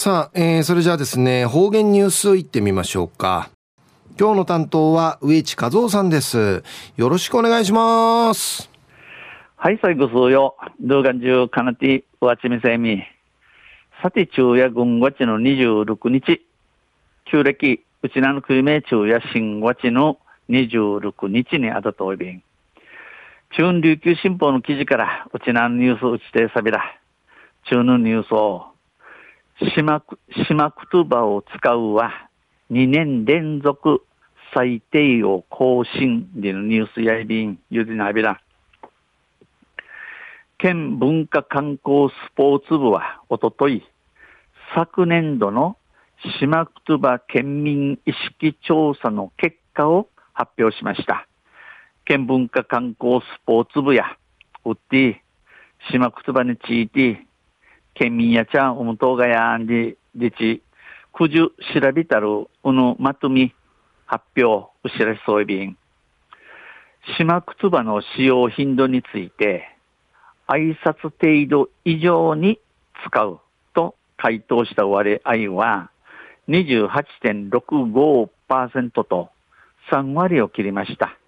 さあ、えー、それじゃあですね、方言ニュースいってみましょうか。今日の担当は植地和夫さんです。よろしくお願いします。はい、最後数よ。動画中、かなて、わちみせみ。さて、昼夜軍ごちの26日。旧暦、うちなの国名昼夜新ごちの26日にあたとおいびん。中琉球新報の記事から、うちなのニュースうちてさびら。中のニュースを、しまく、しまくとばを使うは、2年連続最低を更新でのニュースやいびん、ゆりなびら。県文化観光スポーツ部はおととい、昨年度の島くとば県民意識調査の結果を発表しました。県文化観光スポーツ部や、うって、島くとばについて、県民やちゃん、おむとうがやんで、でち、くじゅ調べたる、うぬまとみ、発表、うしらしそういびん。島くつばの使用頻度について、挨拶程度以上に使うと回答した割合は28.65%と3割を切りました。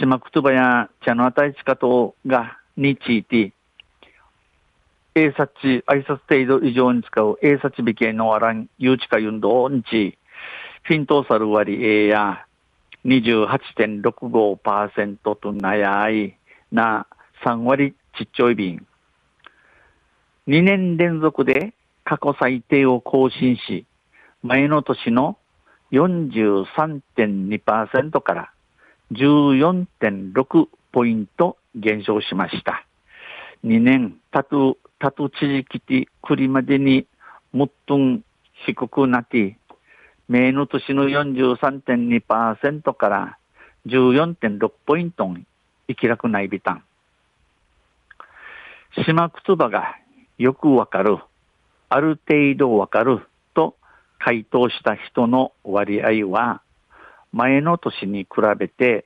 島くつばや茶の値かとがについて、英察地、挨拶程度以上に使う英察美形のあらん、誘致化運動にち、フィントーサル割合や28.65%となやいな3割ちっちょい便。2年連続で過去最低を更新し、前の年の43.2%から14.6ポイント減少しました。2年たと、たと地域てくりまでにもっと低くなって、前の年の43.2%から14.6ポイント生きらくないびたん。島くつばがよくわかる、ある程度わかると回答した人の割合は、前の年に比べて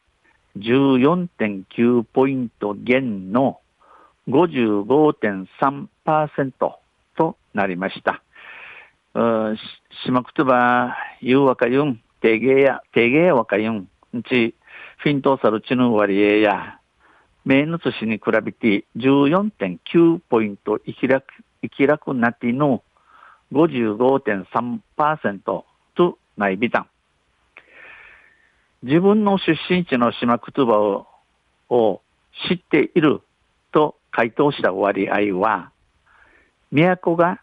14.9ポイント減の55.3%となりました。島くつば、言うわかゆん、定芸や、定芸やわかゆん、ち、フィントーサルチの割合や、名の年に比べて14.9ポイント生きらく、生きらくなっての55.3%とないびたん。自分の出身地の島くつばをを知っていると回答した割合は、都が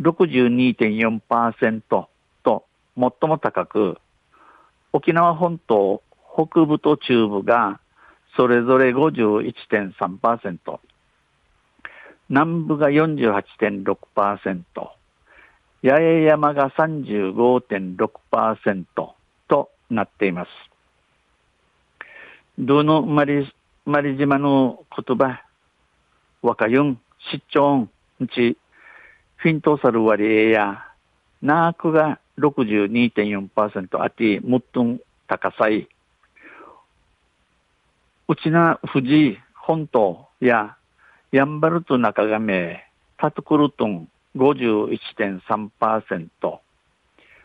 62.4%と最も高く、沖縄本島北部と中部がそれぞれ51.3%、南部が48.6%、八重山が35.6%となっています。どのまり、まり島の言葉、若ゆん、しちょん、ち、フィントサル割合や、ナークが62.4%あって、もっと高さい、うちな富士本島ややんばると中亀、タトクルトン51.3%、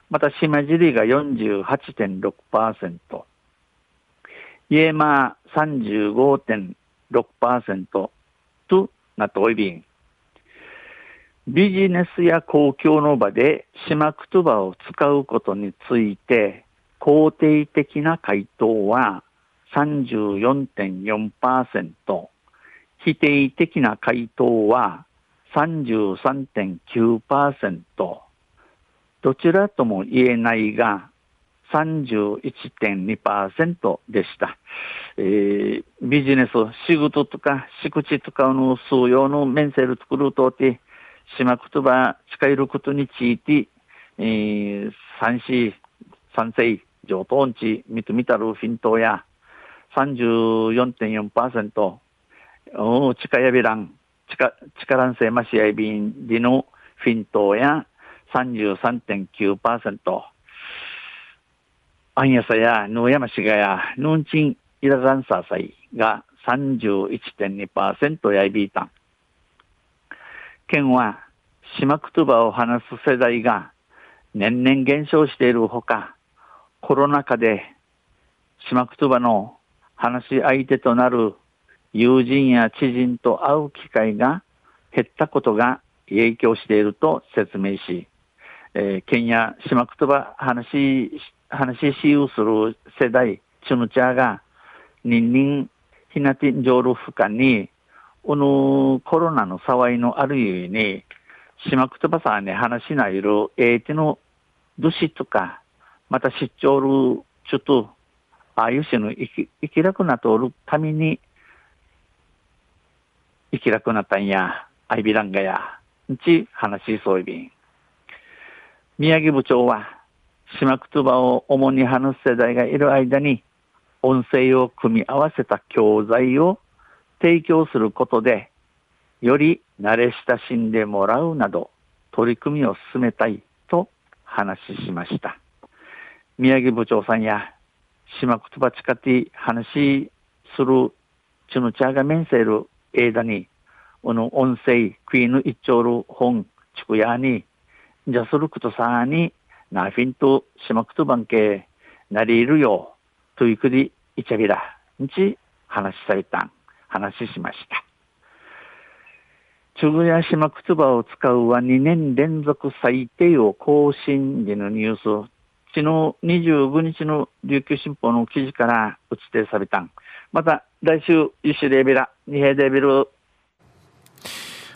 また島尻が48.6%、イエマー35.6%なっておいびん。ビジネスや公共の場で島くとばを使うことについて肯定的な回答は34.4%、否定的な回答は33.9%、どちらとも言えないが31.2%でした。えー、ビジネス、仕事とか敷地とかの数用の面セル作るとて、島くとば近いることについて、えー、三市、三世、上等んち、みとみたるフィントや、34.4%、お近やびらん、近、力んせましやいびんでのフィントや33.9%、アンヤサやヌーヤマシガやヌンチンイラザンサーサイが31.2%やいびいたん。県は島言葉を話す世代が年々減少しているほか、コロナ禍で島言葉の話し相手となる友人や知人と会う機会が減ったことが影響していると説明し、えー、県や島言葉話し、話ししする世代、チュヌチャが、ニンニン、ヒナティンジョールフカに、このコロナの騒いのあるゆえに、島言葉さんに話しないる、えー、ての、どしとか、また出張る、ちょっと、ああいうしの生き、生き楽なとおるために、生き楽なったんや、アイビランガや、んち話しそういびん。宮城部長は、島言葉を主に話す世代がいる間に、音声を組み合わせた教材を提供することで、より慣れ親しんでもらうなど、取り組みを進めたいと話しました。宮城部長さんや、島言葉近て話するチュヌチャーが面せる間に、この音声、クイーン一丁る本、地区屋に、じゃすることさに、なフィンと島言葉けなりいるよ、というくり、いちゃびら、んち話しされたん、話しました。チュグヤ島言葉を使うは2年連続最低を更新でのニュース、昨日25日の琉球新報の記事から打ち手されたん。また来週、ユシレベラ、ニヘデビル、